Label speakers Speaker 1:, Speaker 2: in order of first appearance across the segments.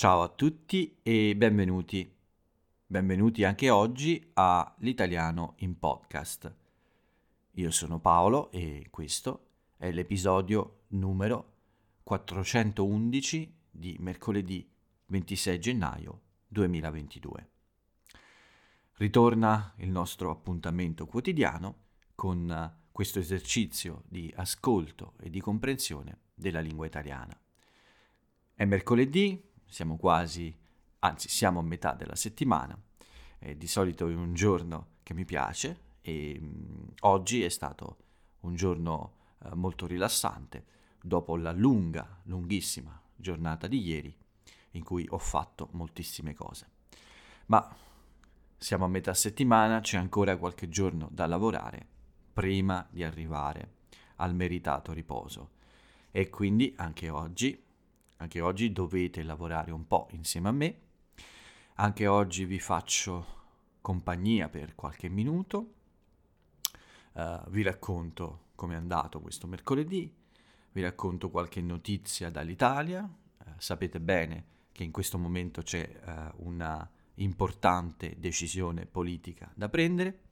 Speaker 1: Ciao a tutti e benvenuti. Benvenuti anche oggi a L'italiano in podcast. Io sono Paolo e questo è l'episodio numero 411 di mercoledì 26 gennaio 2022. Ritorna il nostro appuntamento quotidiano con questo esercizio di ascolto e di comprensione della lingua italiana. È mercoledì, siamo quasi, anzi siamo a metà della settimana, eh, di solito è un giorno che mi piace e mh, mm, oggi è stato un giorno eh, molto rilassante. Dopo la lunga, lunghissima giornata di ieri in cui ho fatto moltissime cose. Ma siamo a metà settimana, c'è ancora qualche giorno da lavorare prima di arrivare al meritato riposo. E quindi anche oggi anche oggi dovete lavorare un po' insieme a me. Anche oggi vi faccio compagnia per qualche minuto. Uh, vi racconto come è andato questo mercoledì. Vi racconto qualche notizia dall'Italia. Uh, sapete bene che in questo momento c'è uh, una importante decisione politica da prendere.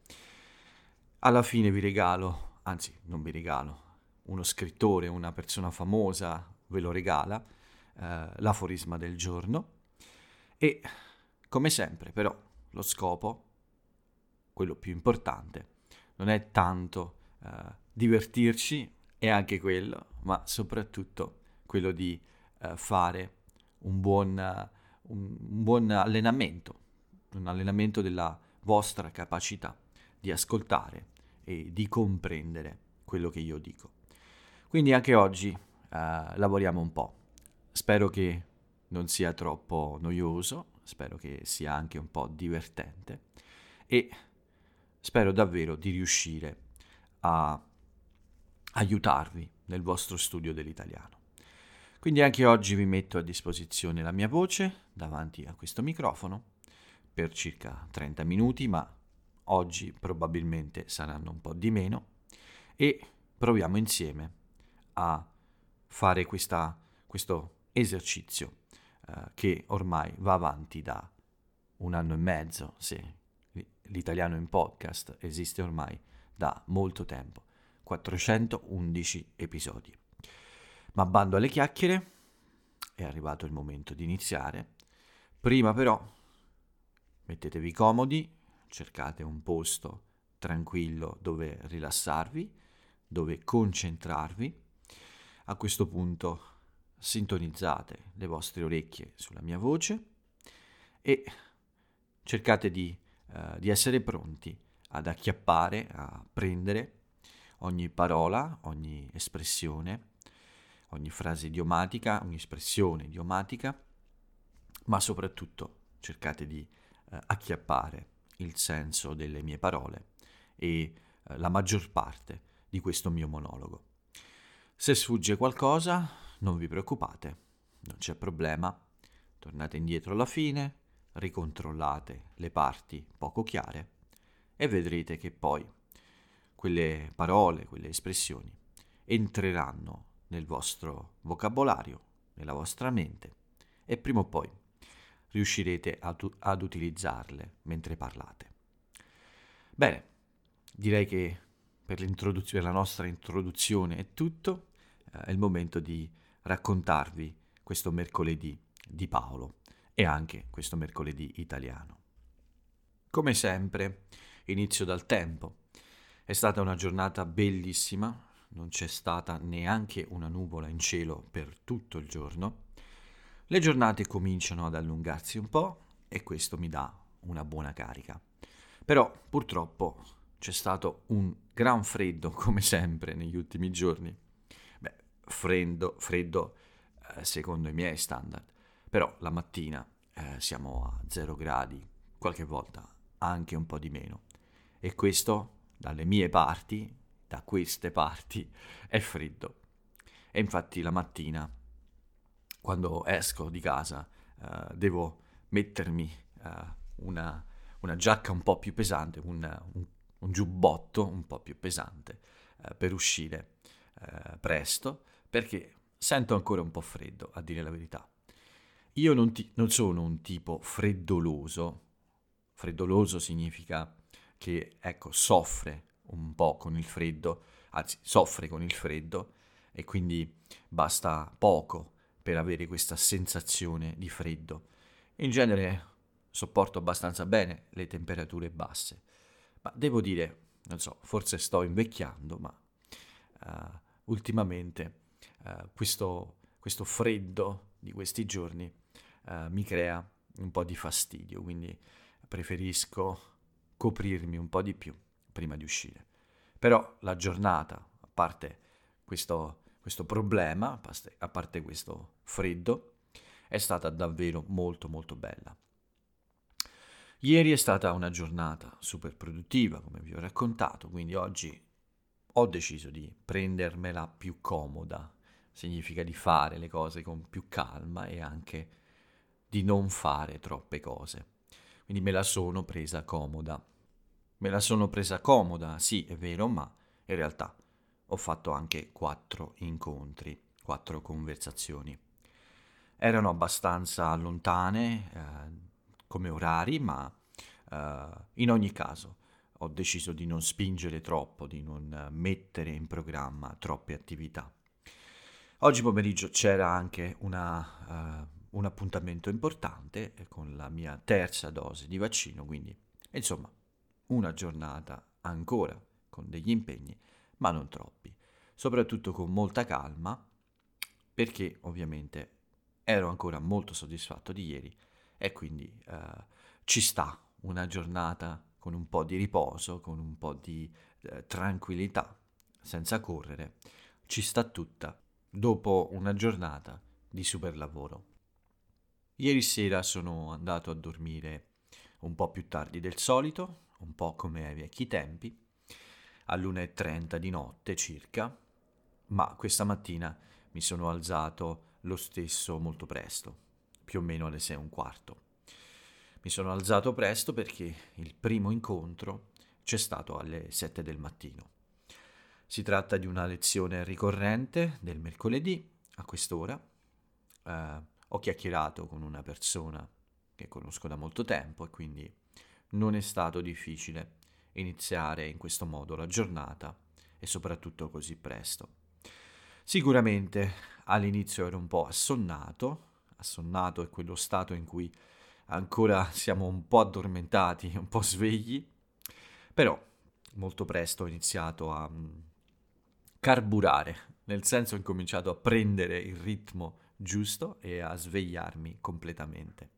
Speaker 1: Alla fine vi regalo, anzi non vi regalo, uno scrittore, una persona famosa ve lo regala eh, l'aforisma del giorno e come sempre però lo scopo, quello più importante, non è tanto eh, divertirci, è anche quello, ma soprattutto quello di eh, fare un buon, un, un buon allenamento, un allenamento della vostra capacità di ascoltare e di comprendere quello che io dico. Quindi anche oggi eh, lavoriamo un po'. Spero che non sia troppo noioso, spero che sia anche un po' divertente e spero davvero di riuscire a aiutarvi nel vostro studio dell'italiano. Quindi anche oggi vi metto a disposizione la mia voce davanti a questo microfono per circa 30 minuti, ma oggi probabilmente saranno un po' di meno e proviamo insieme a fare questa, questo esercizio eh, che ormai va avanti da un anno e mezzo, se l'italiano in podcast esiste ormai da molto tempo, 411 episodi. Ma bando alle chiacchiere, è arrivato il momento di iniziare. Prima però mettetevi comodi, cercate un posto tranquillo dove rilassarvi, dove concentrarvi. A questo punto sintonizzate le vostre orecchie sulla mia voce e cercate di, uh, di essere pronti ad acchiappare, a prendere ogni parola, ogni espressione, ogni frase idiomatica, ogni espressione idiomatica, ma soprattutto cercate di uh, acchiappare il senso delle mie parole e uh, la maggior parte di questo mio monologo. Se sfugge qualcosa, non vi preoccupate, non c'è problema. Tornate indietro alla fine, ricontrollate le parti poco chiare e vedrete che poi quelle parole, quelle espressioni entreranno nel vostro vocabolario, nella vostra mente e prima o poi riuscirete ad, ad utilizzarle mentre parlate. Bene, direi che per, per la nostra introduzione è tutto, eh, è il momento di raccontarvi questo mercoledì di Paolo e anche questo mercoledì italiano. Come sempre, inizio dal tempo. È stata una giornata bellissima, non c'è stata neanche una nuvola in cielo per tutto il giorno. Le giornate cominciano ad allungarsi un po' e questo mi dà una buona carica. Però purtroppo c'è stato un gran freddo, come sempre negli ultimi giorni, freddo, freddo eh, secondo i miei standard, però la mattina eh, siamo a 0 gradi, qualche volta anche un po' di meno. E questo, dalle mie parti, da queste parti, è freddo. E infatti la mattina, quando esco di casa, eh, devo mettermi eh, una, una, giacca un po' più pesante, un, un, un giubbotto un po' più pesante eh, per uscire eh, presto perché sento ancora un po' freddo, a dire la verità. io non, ti, non sono un tipo freddoloso. Freddoloso significa che, ecco, soffre un po' con il freddo, anzi, soffre con il freddo e quindi basta poco per avere questa sensazione di freddo. In genere sopporto abbastanza bene le temperature basse, ma devo dire, non so, forse sto invecchiando, ma uh, ultimamente uh, questo, questo, freddo di questi giorni uh, mi crea un po' di fastidio, quindi preferisco coprirmi un po' di più prima di uscire. Però la giornata, a parte questo, questo problema, a parte questo freddo, è stata davvero molto molto bella. Ieri è stata una giornata super produttiva, come vi ho raccontato, quindi oggi ho deciso di prendermela più comoda. Significa di fare le cose con più calma e anche di non fare troppe cose. Quindi me la sono presa comoda. Me la sono presa comoda, sì, è vero, ma in realtà ho fatto anche quattro incontri, quattro conversazioni. Erano abbastanza lontane eh, come orari, ma eh, in ogni caso ho deciso di non spingere troppo, di non mettere in programma troppe attività. Oggi pomeriggio c'era anche una, uh, un appuntamento importante con la mia terza dose di vaccino, quindi insomma una giornata ancora con degli impegni, ma non troppi, soprattutto con molta calma, perché ovviamente ero ancora molto soddisfatto di ieri e quindi uh, ci sta una giornata con un po' di riposo, con un po' di uh, tranquillità, senza correre, ci sta tutta dopo una giornata di super lavoro. Ieri sera sono andato a dormire un po' più tardi del solito, un po' come ai vecchi tempi, all'1.30 di notte circa, ma questa mattina mi sono alzato lo stesso molto presto, più o meno alle 6 e un quarto. Mi sono alzato presto perché il primo incontro c'è stato alle 7 del mattino. Si tratta di una lezione ricorrente del mercoledì a quest'ora. Eh, ho chiacchierato con una persona che conosco da molto tempo e quindi non è stato difficile iniziare in questo modo la giornata e soprattutto così presto. Sicuramente all'inizio ero un po' assonnato, assonnato è quello stato in cui ancora siamo un po' addormentati, un po' svegli, però molto presto ho iniziato a mm, carburare, nel senso ho incominciato a prendere il ritmo giusto e a svegliarmi completamente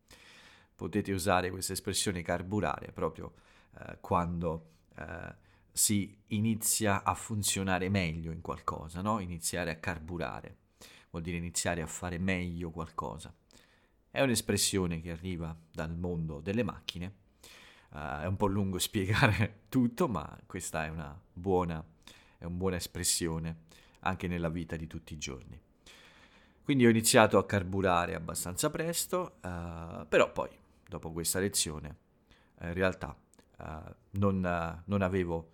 Speaker 1: potete usare questa espressione carburare proprio eh, quando eh, si inizia a funzionare meglio in qualcosa, no? iniziare a carburare, vuol dire iniziare a fare meglio qualcosa. È un'espressione che arriva dal mondo delle macchine, uh, è un po' lungo spiegare tutto, ma questa è una buona, è una buona espressione anche nella vita di tutti i giorni. Quindi ho iniziato a carburare abbastanza presto, uh, però poi dopo questa lezione, eh, in realtà eh, non, eh, non, avevo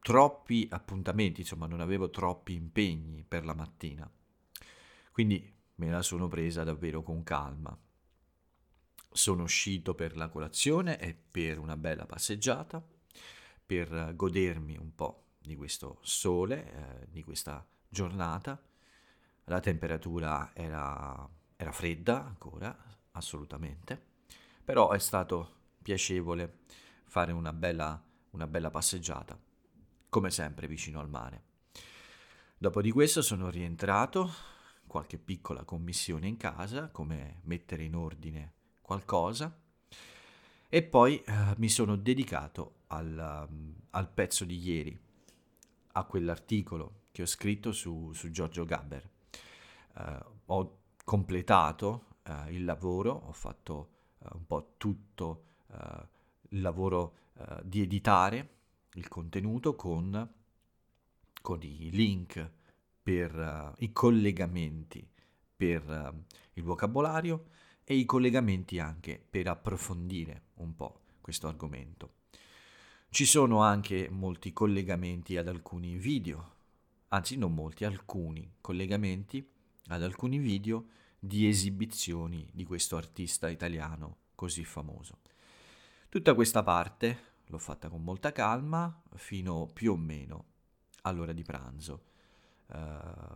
Speaker 1: troppi appuntamenti, insomma non avevo troppi impegni per la mattina. Quindi me la sono presa davvero con calma. Sono uscito per la colazione e per una bella passeggiata, per godermi un po' di questo sole, eh, di questa giornata. La temperatura era, era fredda ancora, assolutamente però è stato piacevole fare una bella, una bella passeggiata, come sempre vicino al mare. Dopo di questo sono rientrato, qualche piccola commissione in casa, come mettere in ordine qualcosa, e poi eh, mi sono dedicato al, al, pezzo di ieri, a quell'articolo che ho scritto su, su Giorgio Gabber. Uh, ho completato uh, il lavoro, ho fatto uh, un po' tutto il lavoro di editare il contenuto con, con i link per i collegamenti per il vocabolario e i collegamenti anche per approfondire un po' questo argomento. Ci sono anche molti collegamenti ad alcuni video, anzi non molti, alcuni collegamenti ad alcuni video di esibizioni di questo artista italiano così famoso. Tutta questa parte l'ho fatta con molta calma fino più o meno all'ora di pranzo. Uh,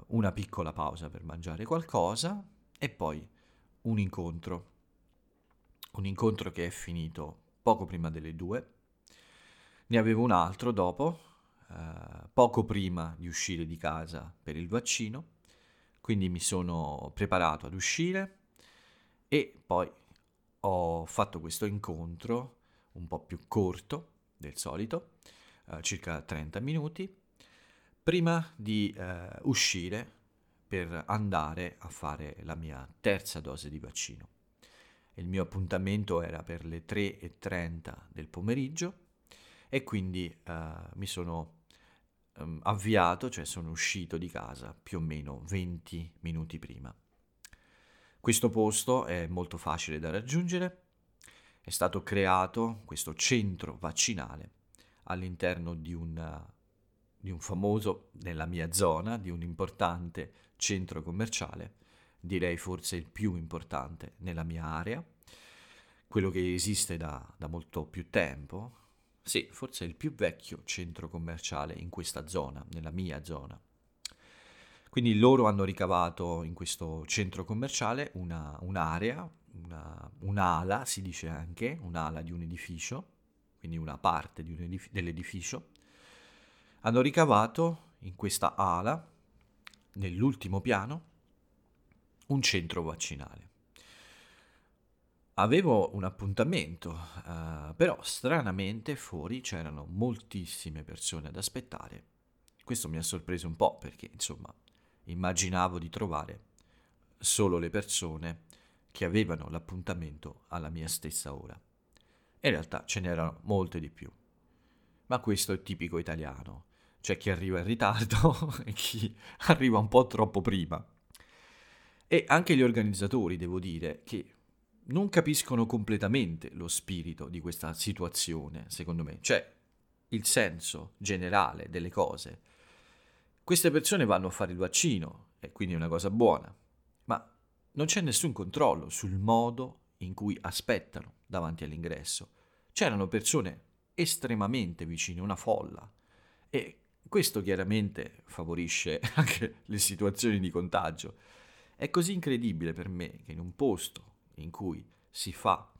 Speaker 1: una piccola pausa per mangiare qualcosa e poi un incontro. Un incontro che è finito poco prima delle due. Ne avevo un altro dopo, uh, poco prima di uscire di casa per il vaccino. Quindi mi sono preparato ad uscire e poi ho fatto questo incontro un po' più corto del solito, uh, circa 30 minuti, prima di uh, uscire per andare a fare la mia terza dose di vaccino. Il mio appuntamento era per le 3.30 del pomeriggio e quindi uh, mi sono um, avviato, cioè sono uscito di casa più o meno 20 minuti prima. Questo posto è molto facile da raggiungere, è stato creato questo centro vaccinale all'interno di un, di un famoso, nella mia zona, di un importante centro commerciale, direi forse il più importante nella mia area, quello che esiste da, da molto più tempo, sì, forse il più vecchio centro commerciale in questa zona, nella mia zona. Quindi loro hanno ricavato in questo centro commerciale una, un'area, una, un'ala, si dice anche, un'ala di un edificio, quindi una parte un edif- dell'edificio. Hanno ricavato in questa ala, nell'ultimo piano, un centro vaccinale. Avevo un appuntamento, uh, però stranamente fuori c'erano moltissime persone ad aspettare. Questo mi ha sorpreso un po' perché, insomma, immaginavo di trovare solo le persone che avevano l'appuntamento alla mia stessa ora. In realtà ce n'erano molte di più. Ma questo è tipico italiano. C'è chi arriva in ritardo e chi arriva un po' troppo prima. E anche gli organizzatori, devo dire, che non capiscono completamente lo spirito di questa situazione, secondo me. Cioè, il senso generale delle cose queste persone vanno a fare il vaccino e quindi è una cosa buona, ma non c'è nessun controllo sul modo in cui aspettano davanti all'ingresso. C'erano persone estremamente vicine, una folla, e questo chiaramente favorisce anche le situazioni di contagio. È così incredibile per me che in un posto in cui si fa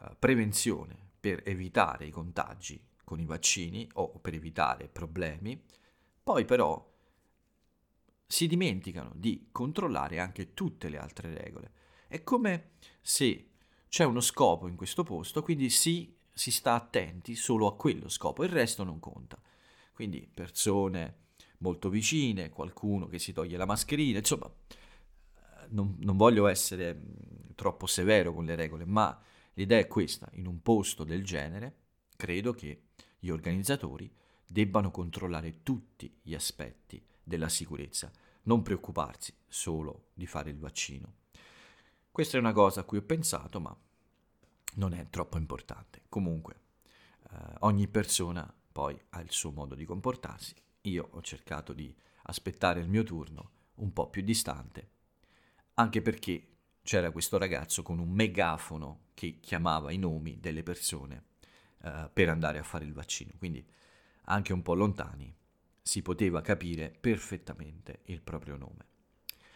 Speaker 1: uh, prevenzione per evitare i contagi con i vaccini o per evitare problemi, poi però si dimenticano di controllare anche tutte le altre regole. È come se c'è uno scopo in questo posto, quindi si, si sta attenti solo a quello scopo, il resto non conta. Quindi persone molto vicine, qualcuno che si toglie la mascherina, insomma, non, non voglio essere troppo severo con le regole, ma l'idea è questa, in un posto del genere, credo che gli organizzatori debbano controllare tutti gli aspetti della sicurezza, non preoccuparsi solo di fare il vaccino. Questa è una cosa a cui ho pensato, ma non è troppo importante. Comunque, eh, ogni persona poi ha il suo modo di comportarsi. Io ho cercato di aspettare il mio turno un po' più distante, anche perché c'era questo ragazzo con un megafono che chiamava i nomi delle persone eh, per andare a fare il vaccino, quindi anche un po' lontani si poteva capire perfettamente il proprio nome.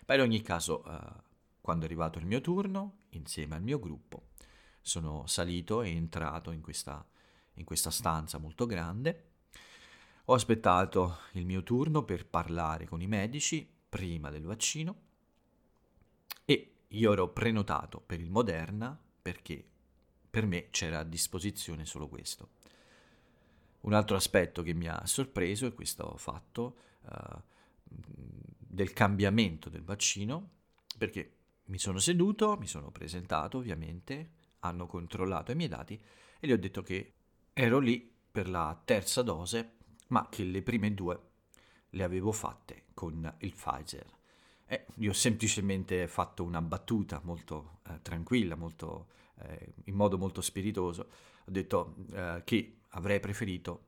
Speaker 1: Ma in ogni caso, eh, quando è arrivato il mio turno, insieme al mio gruppo, sono salito e entrato in questa, in questa stanza molto grande. Ho aspettato il mio turno per parlare con i medici prima del vaccino e io ero prenotato per il Moderna perché per me c'era a disposizione solo questo. Un altro aspetto che mi ha sorpreso è questo fatto uh, del cambiamento del vaccino, perché mi sono seduto, mi sono presentato ovviamente, hanno controllato i miei dati e gli ho detto che ero lì per la terza dose, ma che le prime due le avevo fatte con il Pfizer. E io ho semplicemente fatto una battuta molto eh, tranquilla, molto, eh, in modo molto spiritoso. Ho detto eh, che avrei preferito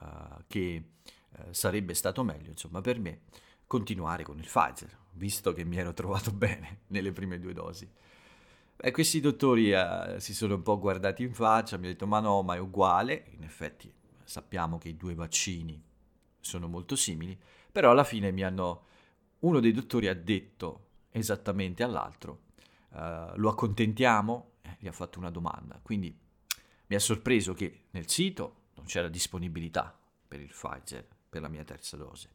Speaker 1: uh, che uh, sarebbe stato meglio, insomma, per me continuare con il Pfizer, visto che mi ero trovato bene nelle prime due dosi. E questi dottori eh, si sono un po' guardati in faccia, mi hanno detto ma no, ma è uguale, in effetti sappiamo che i due vaccini sono molto simili, però alla fine mi hanno, uno dei dottori ha detto esattamente all'altro, uh, lo accontentiamo? Eh, gli ha fatto una domanda, quindi mi ha sorpreso che nel sito non c'era disponibilità per il Pfizer, per la mia terza dose,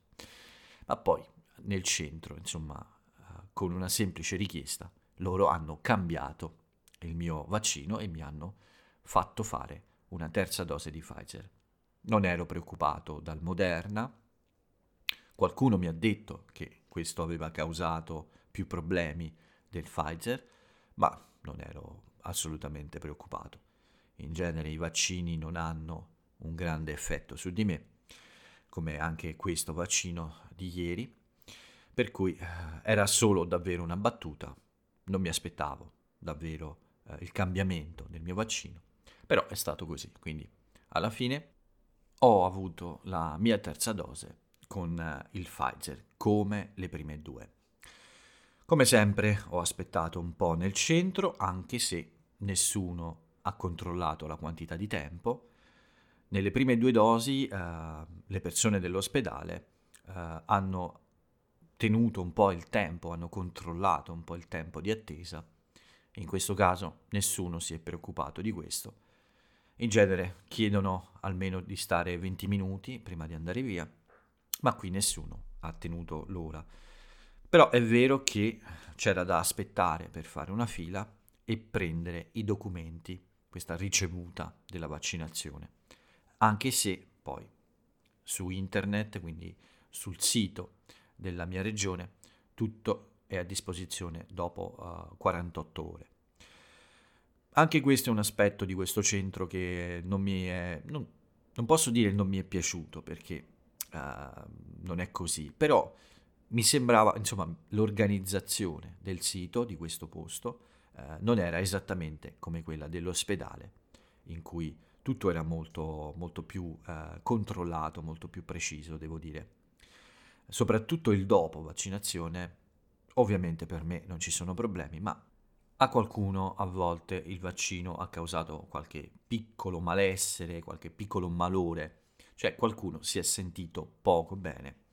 Speaker 1: ma poi nel centro, insomma, uh, con una semplice richiesta, loro hanno cambiato il mio vaccino e mi hanno fatto fare una terza dose di Pfizer. Non ero preoccupato dal Moderna, qualcuno mi ha detto che questo aveva causato più problemi del Pfizer, ma non ero assolutamente preoccupato. In genere i vaccini non hanno un grande effetto su di me, come anche questo vaccino di ieri, per cui eh, era solo davvero una battuta, non mi aspettavo davvero eh, il cambiamento del mio vaccino, però è stato così, quindi alla fine ho avuto la mia terza dose con eh, il Pfizer, come le prime due. Come sempre ho aspettato un po' nel centro, anche se nessuno ha controllato la quantità di tempo. Nelle prime due dosi eh, le persone dell'ospedale eh, hanno tenuto un po' il tempo, hanno controllato un po' il tempo di attesa. In questo caso nessuno si è preoccupato di questo in genere chiedono almeno di stare 20 minuti prima di andare via, ma qui nessuno ha tenuto l'ora. Però è vero che c'era da aspettare per fare una fila e prendere i documenti, questa ricevuta della vaccinazione. Anche se poi su internet, quindi sul sito della mia regione, tutto è a disposizione dopo uh, 48 ore. Anche questo è un aspetto di questo centro che non mi è... non, non posso dire non mi è piaciuto perché uh, non è così, però mi sembrava, insomma, l'organizzazione del sito di questo posto uh, non era esattamente come quella dell'ospedale, in cui tutto era molto, molto più uh, controllato, molto più preciso, devo dire. Soprattutto il dopo vaccinazione, ovviamente per me non ci sono problemi, ma a qualcuno a volte il vaccino ha causato qualche piccolo malessere, qualche piccolo malore, cioè qualcuno si è sentito poco bene,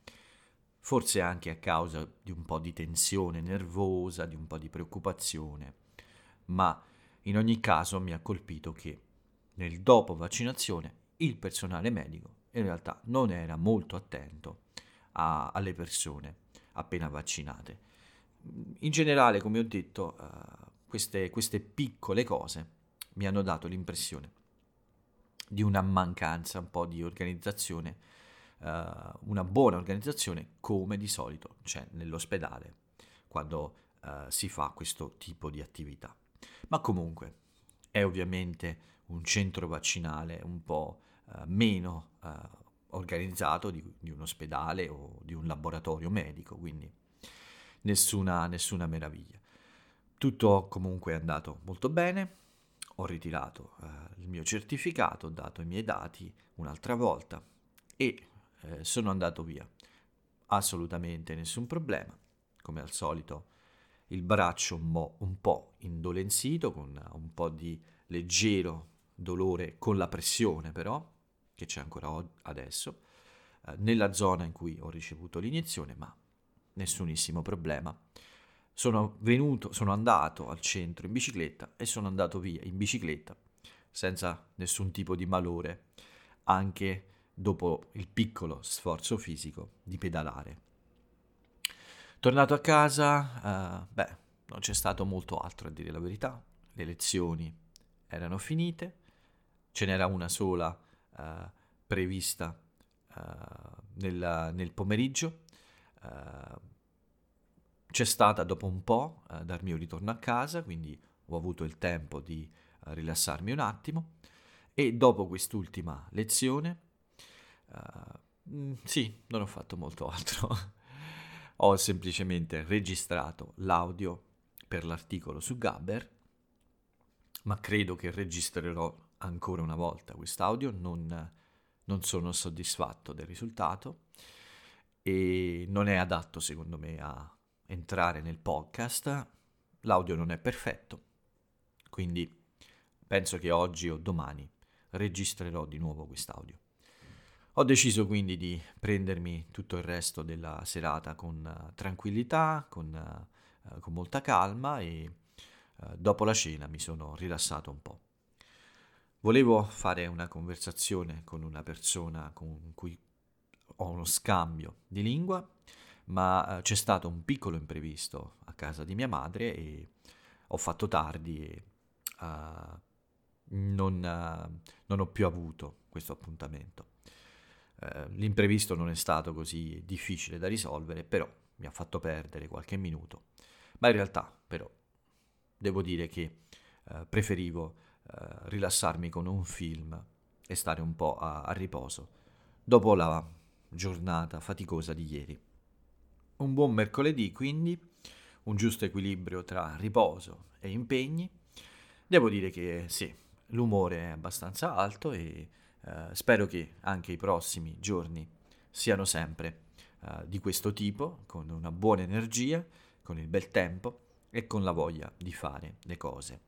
Speaker 1: forse anche a causa di un po' di tensione nervosa, di un po' di preoccupazione, ma in ogni caso mi ha colpito che nel dopo vaccinazione il personale medico in realtà non era molto attento a, alle persone appena vaccinate. In generale, come ho detto, uh, queste, queste piccole cose mi hanno dato l'impressione di una mancanza un po' di organizzazione, uh, una buona organizzazione come di solito c'è nell'ospedale quando uh, si fa questo tipo di attività. Ma comunque è ovviamente un centro vaccinale un po' uh, meno organizzato di, di, un ospedale o di un laboratorio medico, quindi nessuna, nessuna meraviglia. Tutto comunque è andato molto bene, ho ritirato eh, il mio certificato, ho dato i miei dati un'altra volta e eh, sono andato via. Assolutamente nessun problema, come al solito il braccio un, mo- un po' indolenzito, con un po' di leggero dolore con la pressione però, che c'è ancora adesso, eh, nella zona in cui ho ricevuto l'iniezione, ma nessunissimo problema sono venuto, sono andato al centro in bicicletta e sono andato via in bicicletta senza nessun tipo di malore, anche dopo il piccolo sforzo fisico di pedalare. Tornato a casa, uh, beh, non c'è stato molto altro a dire la verità, le lezioni erano finite, ce n'era una sola uh, prevista uh, nel, nel, pomeriggio, c'è stata dopo un po' eh, dal mio ritorno a casa, quindi ho avuto il tempo di eh, rilassarmi un attimo e dopo quest'ultima lezione, uh, sì, non ho fatto molto altro. ho semplicemente registrato l'audio per l'articolo su Gabber, ma credo che registrerò ancora una volta quest'audio, non, non sono soddisfatto del risultato e non è adatto secondo me a entrare nel podcast. L'audio non è perfetto, quindi penso che oggi o domani registrerò di nuovo quest'audio. Ho deciso quindi di prendermi tutto il resto della serata con uh, tranquillità, con, uh, con, molta calma e uh, dopo la cena mi sono rilassato un po'. Volevo fare una conversazione con una persona con cui ho uno scambio di lingua, ma c'è stato un piccolo imprevisto a casa di mia madre e ho fatto tardi e non, non ho più avuto questo appuntamento. Eh, l'imprevisto non è stato così difficile da risolvere, però mi ha fatto perdere qualche minuto. Ma in realtà, però, devo dire che eh, preferivo eh, rilassarmi con un film e stare un po' a, a riposo dopo la giornata faticosa di ieri. Un buon mercoledì, quindi, un giusto equilibrio tra riposo e impegni. Devo dire che sì, l'umore è abbastanza alto e eh, spero che anche i prossimi giorni siano sempre eh, di questo tipo, con una buona energia, con il bel tempo e con la voglia di fare le cose.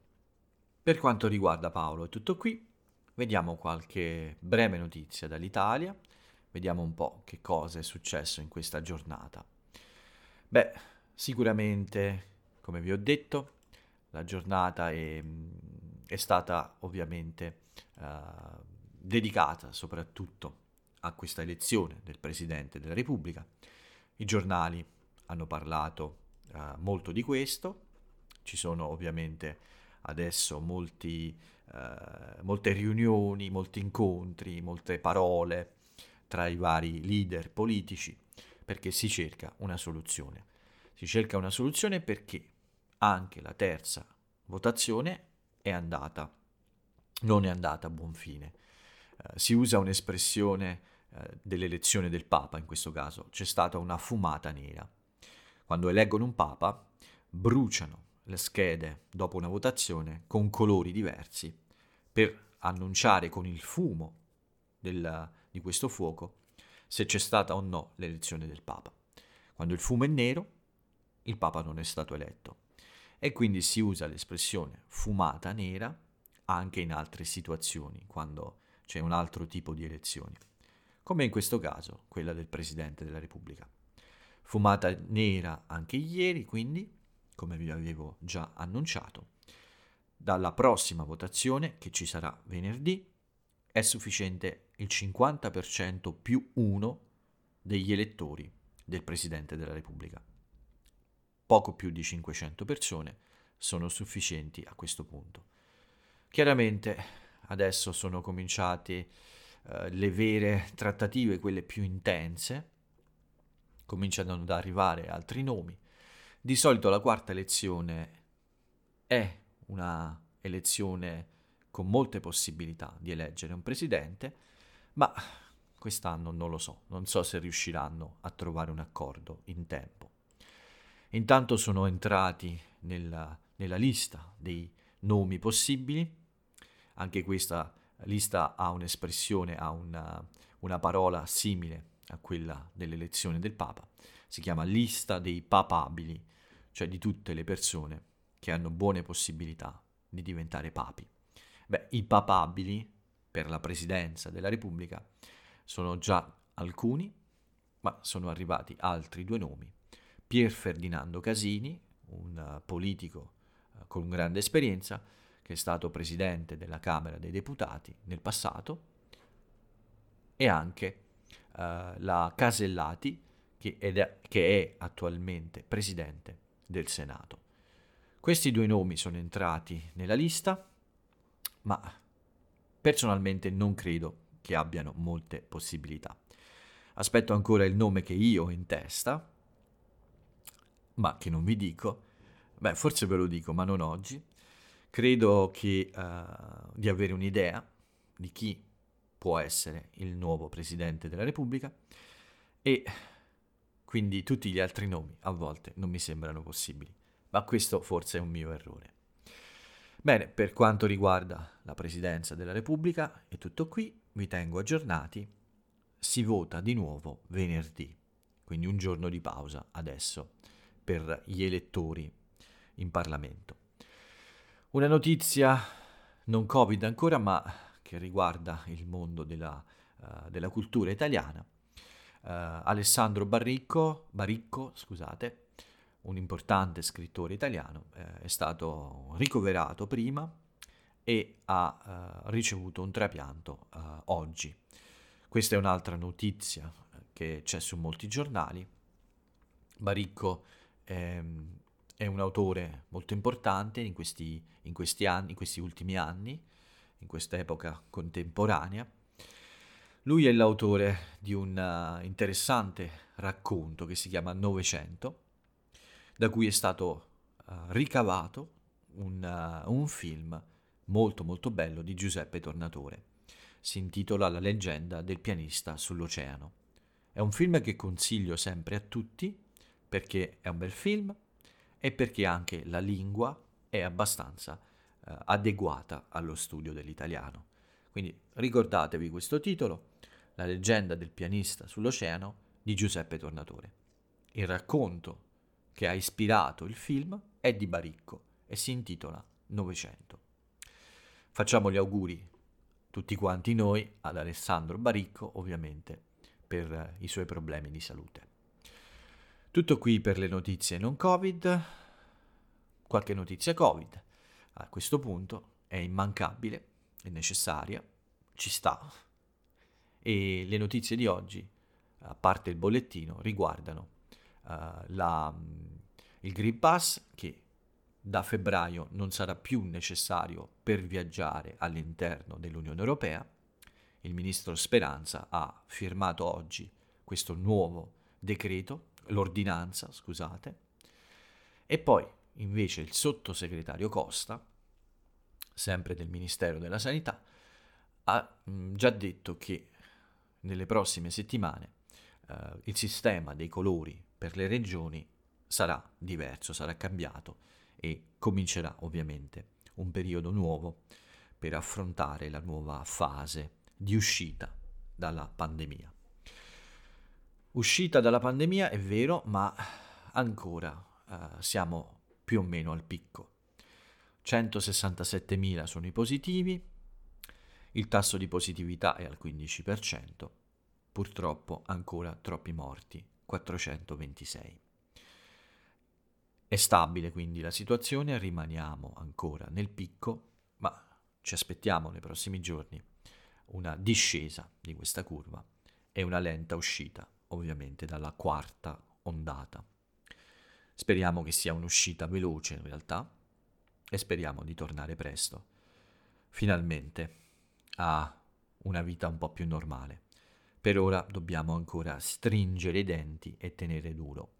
Speaker 1: Per quanto riguarda Paolo è tutto qui, vediamo qualche breve notizia dall'Italia, vediamo un po' che cosa è successo in questa giornata. Beh, sicuramente, come vi ho detto, la giornata è, è stata ovviamente uh, dedicata soprattutto a questa elezione del Presidente della Repubblica. I giornali hanno parlato uh, molto di questo, ci sono ovviamente adesso molti, uh, molte riunioni, molti incontri, molte parole tra i vari leader politici perché si cerca una soluzione. Si cerca una soluzione perché anche la terza votazione è andata, non è andata a buon fine. Eh, si usa un'espressione eh, dell'elezione del Papa in questo caso, c'è stata una fumata nera. Quando eleggono un Papa, bruciano le schede dopo una votazione con colori diversi per annunciare con il fumo del, di questo fuoco se c'è stata o no l'elezione del Papa. Quando il fumo è nero, il Papa non è stato eletto. E quindi si usa l'espressione fumata nera anche in altre situazioni, quando c'è un altro tipo di elezioni, come in questo caso quella del Presidente della Repubblica. Fumata nera anche ieri, quindi, come vi avevo già annunciato. Dalla prossima votazione, che ci sarà venerdì, è sufficiente il 50% più uno degli elettori del Presidente della Repubblica. Poco più di 500 persone sono sufficienti a questo punto. Chiaramente adesso sono cominciate uh, le vere trattative, quelle più intense, cominciano ad arrivare altri nomi. Di solito la quarta elezione è una elezione con molte possibilità di eleggere un presidente, ma quest'anno non lo so, non so se riusciranno a trovare un accordo in tempo. Intanto sono entrati nella, nella lista dei nomi possibili anche questa lista ha un'espressione, ha una, una parola simile a quella dell'elezione del Papa. Si chiama lista dei papabili, cioè di tutte le persone che hanno buone possibilità di diventare papi. Beh, i papabili per la presidenza della Repubblica sono già alcuni, ma sono arrivati altri due nomi. Pier Ferdinando Casini, un politico eh, con grande esperienza, che è stato presidente della Camera dei Deputati nel passato, e anche uh, la Casellati, che, è, che è attualmente presidente del Senato. Questi due nomi sono entrati nella lista, ma personalmente non credo che abbiano molte possibilità. Aspetto ancora il nome che io ho in testa, ma che non vi dico. Beh, forse ve lo dico, ma non oggi. Credo che, uh, di avere un'idea di chi può essere il nuovo Presidente della Repubblica e quindi tutti gli altri nomi a volte non mi sembrano possibili, ma questo forse è un mio errore. Bene, per quanto riguarda la Presidenza della Repubblica è tutto qui, vi tengo aggiornati, si vota di nuovo venerdì, quindi un giorno di pausa adesso per gli elettori in Parlamento. Una notizia non Covid ancora, ma che riguarda il mondo della, uh, della cultura italiana. Uh, Alessandro Barricco, Baricco, scusate, un importante scrittore italiano, eh, è stato ricoverato prima e ha uh, ricevuto un trapianto oggi. Questa è un'altra notizia che c'è su molti giornali. Baricco è, è un autore molto importante in questi, in questi anni, in questi ultimi anni, in questa epoca contemporanea. Lui è l'autore di un uh, interessante racconto che si chiama Novecento, da cui è stato uh, ricavato un, uh, un, film molto molto bello di Giuseppe Tornatore. Si intitola La leggenda del pianista sull'oceano. È un film che consiglio sempre a tutti perché è un bel film e perché anche la lingua è abbastanza eh, adeguata allo studio dell'italiano. Quindi ricordatevi questo titolo, La leggenda del pianista sull'oceano di Giuseppe Tornatore. Il racconto che ha ispirato il film è di Baricco e si intitola Novecento. Facciamo gli auguri tutti quanti noi ad Alessandro Baricco, ovviamente, per i suoi problemi di salute. Tutto qui per le notizie non Covid, qualche notizia Covid. A questo punto è immancabile, è necessaria, ci sta. E le notizie di oggi, a parte il bollettino, riguardano la, il Green Pass che da febbraio non sarà più necessario per viaggiare all'interno dell'Unione Europea. Il ministro Speranza ha firmato oggi questo nuovo decreto, l'ordinanza, scusate, e poi invece il sottosegretario Costa, sempre del Ministero della Sanità, ha mm, già detto che nelle prossime settimane eh, il sistema dei colori per le regioni sarà diverso, sarà cambiato e comincerà ovviamente un periodo nuovo per affrontare la nuova fase di uscita dalla pandemia. Uscita dalla pandemia è vero, ma ancora eh, siamo più o meno al picco. 167.000 sono i positivi, il tasso di positività è al 15%, purtroppo ancora troppi morti, 426. È stabile quindi la situazione, rimaniamo ancora nel picco, ma ci aspettiamo nei prossimi giorni una discesa di questa curva e una lenta uscita, ovviamente, dalla quarta ondata. Speriamo che sia un'uscita veloce in realtà e speriamo di tornare presto, finalmente, a una vita un po' più normale. Per ora dobbiamo ancora stringere i denti e tenere duro.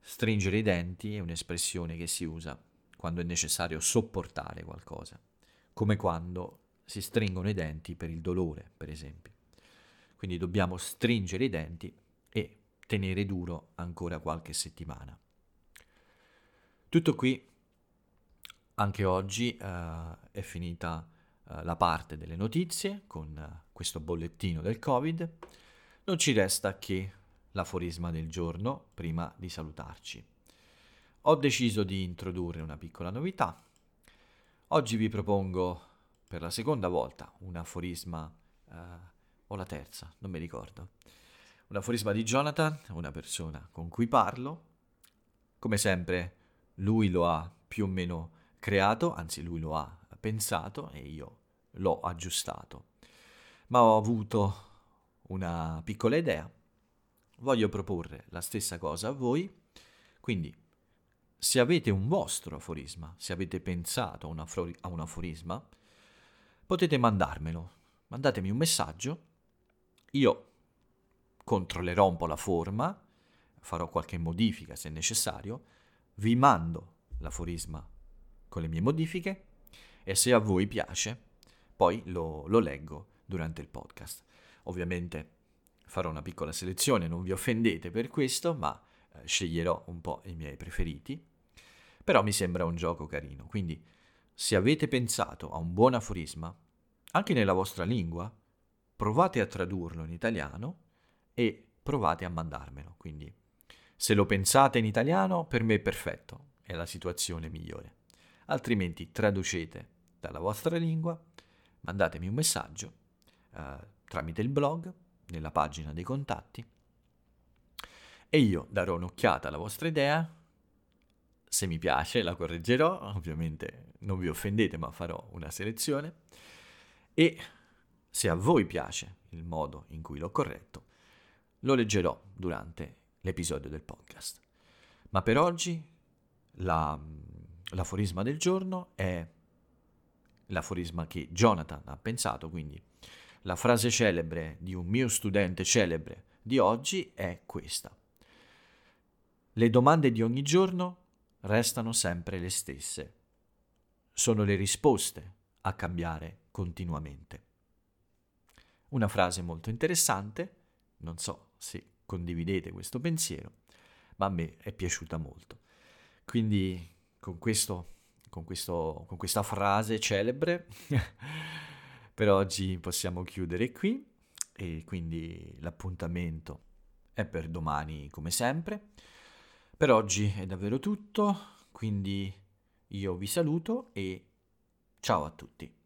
Speaker 1: Stringere i denti è un'espressione che si usa quando è necessario sopportare qualcosa, come quando si stringono i denti per il dolore, per esempio. Quindi dobbiamo stringere i denti e tenere duro ancora qualche settimana. Tutto qui, anche oggi uh, è finita uh, la parte delle notizie con uh, questo bollettino del Covid. Non ci resta che l'aforisma del giorno prima di salutarci. Ho deciso di introdurre una piccola novità. Oggi vi propongo per la seconda volta un aforisma, o la terza, non mi ricordo. Un aforisma di Jonathan, una persona con cui parlo. Come sempre, lui lo ha più o meno creato, anzi lui lo ha pensato e io l'ho aggiustato. Ma ho avuto una piccola idea, voglio proporre la stessa cosa a voi, quindi se avete un vostro aforisma, se avete pensato a un, aforisma, potete mandarmelo, mandatemi un messaggio, io controllerò un po' la forma, farò qualche modifica se necessario, vi mando l'aforisma con le mie modifiche e se a voi piace poi lo, lo leggo durante il podcast. Ovviamente farò una piccola selezione, non vi offendete per questo, ma eh, sceglierò un po' i miei preferiti. Però mi sembra un gioco carino, quindi se avete pensato a un buon aforisma, anche nella vostra lingua, provate a tradurlo in italiano e provate a mandarmelo. Quindi se lo pensate in italiano, per me è perfetto, è la situazione migliore. Altrimenti traducete dalla vostra lingua, mandatemi un messaggio eh, tramite il blog, nella pagina dei contatti, e io darò un'occhiata alla vostra idea. Se mi piace la correggerò, ovviamente non vi offendete, ma farò una selezione. E se a voi piace il modo in cui l'ho corretto, lo leggerò durante l'episodio del podcast. Ma per oggi la, l'aforisma del giorno è l'aforisma che Jonathan ha pensato, quindi la frase celebre di un mio studente celebre di oggi è questa. Le domande di ogni giorno restano sempre le stesse. Sono le risposte a cambiare continuamente. Una frase molto interessante, non so se condividete questo pensiero, ma a me è piaciuta molto. Quindi con, questo, con, questo, con questa frase celebre per oggi possiamo chiudere qui e quindi l'appuntamento è per domani come sempre. Per oggi è davvero tutto, quindi io vi saluto e ciao a tutti.